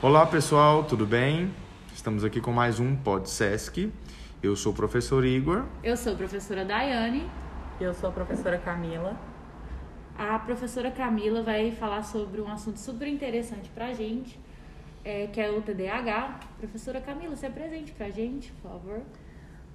Olá pessoal, tudo bem? Estamos aqui com mais um PodSesc. Eu sou o professor Igor. Eu sou a professora Daiane. Eu sou a professora Camila. A professora Camila vai falar sobre um assunto super interessante pra gente, é, que é o TDAH. Professora Camila, se apresente pra gente, por favor.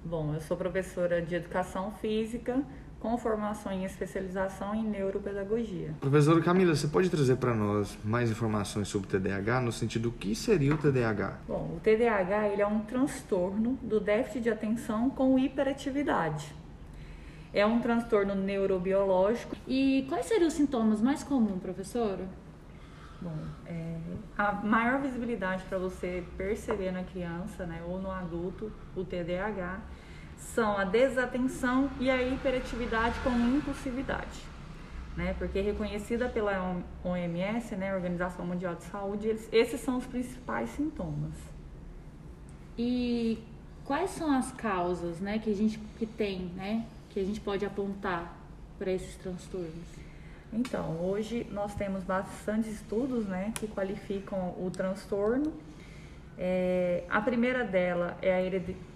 Bom, eu sou professora de Educação Física com formação em especialização em neuropedagogia. Professora Camila, você pode trazer para nós mais informações sobre o TDAH, no sentido do que seria o TDAH? Bom, o TDAH ele é um transtorno do déficit de atenção com hiperatividade. É um transtorno neurobiológico. E quais seriam os sintomas mais comuns, professora? Bom, é, a maior visibilidade para você perceber na criança né, ou no adulto o TDAH são a desatenção e a hiperatividade com impulsividade. Né? Porque reconhecida pela OMS, né, Organização Mundial de Saúde, eles, esses são os principais sintomas. E quais são as causas, né, que a gente que tem, né, que a gente pode apontar para esses transtornos? Então, hoje nós temos bastante estudos, né, que qualificam o transtorno. É, a primeira dela é a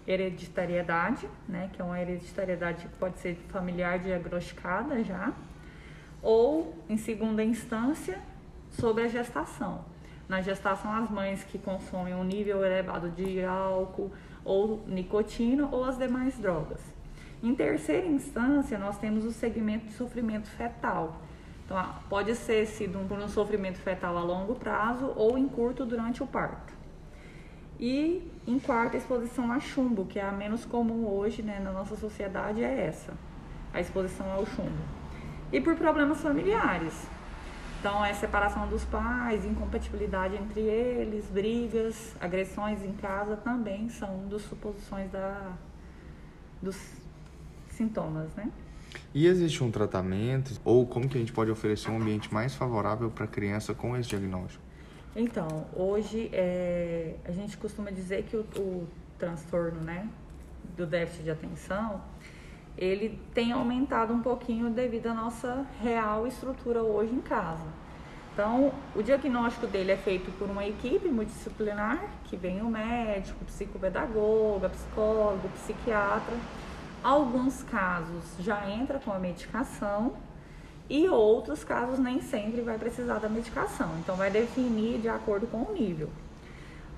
hereditariedade, né, que é uma hereditariedade que pode ser familiar diagnosticada já, ou, em segunda instância, sobre a gestação. Na gestação, as mães que consomem um nível elevado de álcool ou nicotina ou as demais drogas. Em terceira instância, nós temos o segmento de sofrimento fetal. Então, pode ser sido por um sofrimento fetal a longo prazo ou em curto durante o parto. E em quarta, exposição a chumbo, que é a menos comum hoje né, na nossa sociedade, é essa, a exposição ao chumbo. E por problemas familiares. Então, é separação dos pais, incompatibilidade entre eles, brigas, agressões em casa também são um dos suposições da, dos sintomas, né? E existe um tratamento ou como que a gente pode oferecer um ambiente mais favorável para a criança com esse diagnóstico? Então, hoje é, a gente costuma dizer que o, o transtorno né, do déficit de atenção ele tem aumentado um pouquinho devido à nossa real estrutura hoje em casa. Então, o diagnóstico dele é feito por uma equipe multidisciplinar, que vem o médico, psicopedagoga, psicólogo, psiquiatra. Alguns casos já entra com a medicação e outros casos nem sempre vai precisar da medicação. Então vai definir de acordo com o nível.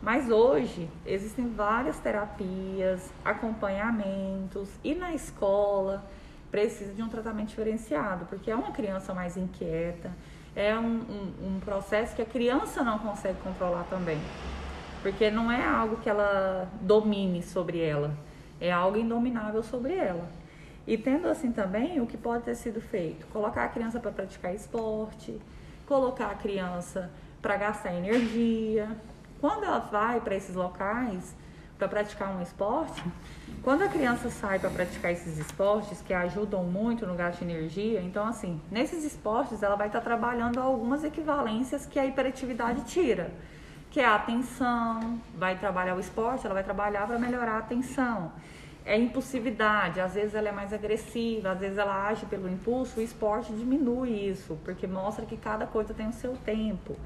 Mas hoje existem várias terapias, acompanhamentos e na escola precisa de um tratamento diferenciado, porque é uma criança mais inquieta, é um, um, um processo que a criança não consegue controlar também, porque não é algo que ela domine sobre ela, é algo indominável sobre ela. E tendo assim também, o que pode ter sido feito? Colocar a criança para praticar esporte, colocar a criança para gastar energia. Quando ela vai para esses locais para praticar um esporte, quando a criança sai para praticar esses esportes que ajudam muito no gasto de energia, então assim, nesses esportes ela vai estar tá trabalhando algumas equivalências que a hiperatividade tira, que é a atenção, vai trabalhar o esporte, ela vai trabalhar para melhorar a atenção é impulsividade, às vezes ela é mais agressiva, às vezes ela age pelo impulso, o esporte diminui isso, porque mostra que cada coisa tem o seu tempo.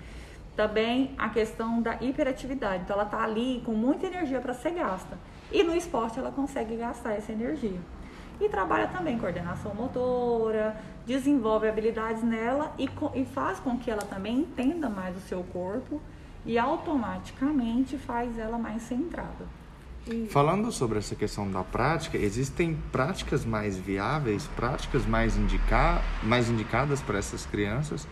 Também a questão da hiperatividade, então ela está ali com muita energia para ser gasta. E no esporte ela consegue gastar essa energia. E trabalha também coordenação motora, desenvolve habilidades nela e, e faz com que ela também entenda mais o seu corpo e automaticamente faz ela mais centrada. Falando sobre essa questão da prática, existem práticas mais viáveis, práticas mais, indica mais indicadas para essas crianças?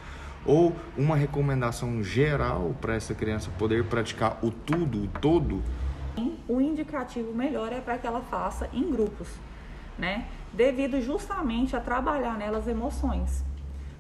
Ou uma recomendação geral para essa criança poder praticar o tudo, o todo? O indicativo melhor é para que ela faça em grupos, né? Devido justamente a trabalhar nelas emoções.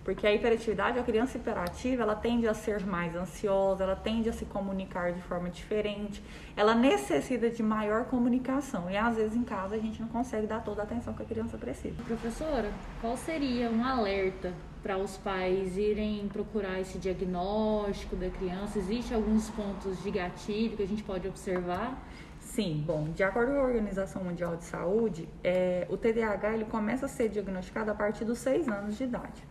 Porque a hiperatividade, a criança hiperativa, ela tende a ser mais ansiosa, ela tende a se comunicar de forma diferente, ela necessita de maior comunicação e às vezes em casa a gente não consegue dar toda a atenção que a criança precisa. Professora, qual seria um alerta para os pais irem procurar esse diagnóstico da criança? Existem alguns pontos de gatilho que a gente pode observar? Sim, bom, de acordo com a Organização Mundial de Saúde, é, o TDAH ele começa a ser diagnosticado a partir dos 6 anos de idade.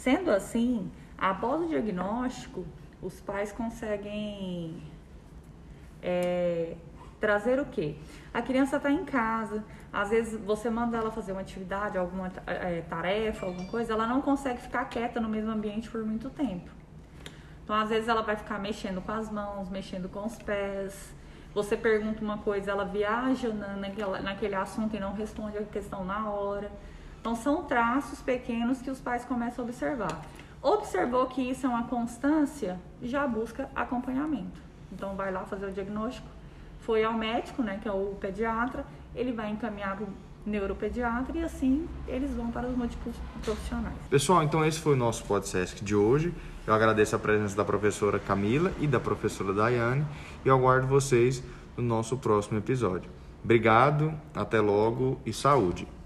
Sendo assim, após o diagnóstico, os pais conseguem é, trazer o quê? A criança está em casa, às vezes você manda ela fazer uma atividade, alguma é, tarefa, alguma coisa, ela não consegue ficar quieta no mesmo ambiente por muito tempo. Então, às vezes, ela vai ficar mexendo com as mãos, mexendo com os pés. Você pergunta uma coisa, ela viaja na, naquele assunto e não responde a questão na hora. Então, são traços pequenos que os pais começam a observar. Observou que isso é uma constância, já busca acompanhamento. Então, vai lá fazer o diagnóstico. Foi ao médico, né, que é o pediatra, ele vai encaminhar para o neuropediatra e assim eles vão para os múltiplos profissionais. Pessoal, então esse foi o nosso podcast de hoje. Eu agradeço a presença da professora Camila e da professora Daiane e aguardo vocês no nosso próximo episódio. Obrigado, até logo e saúde!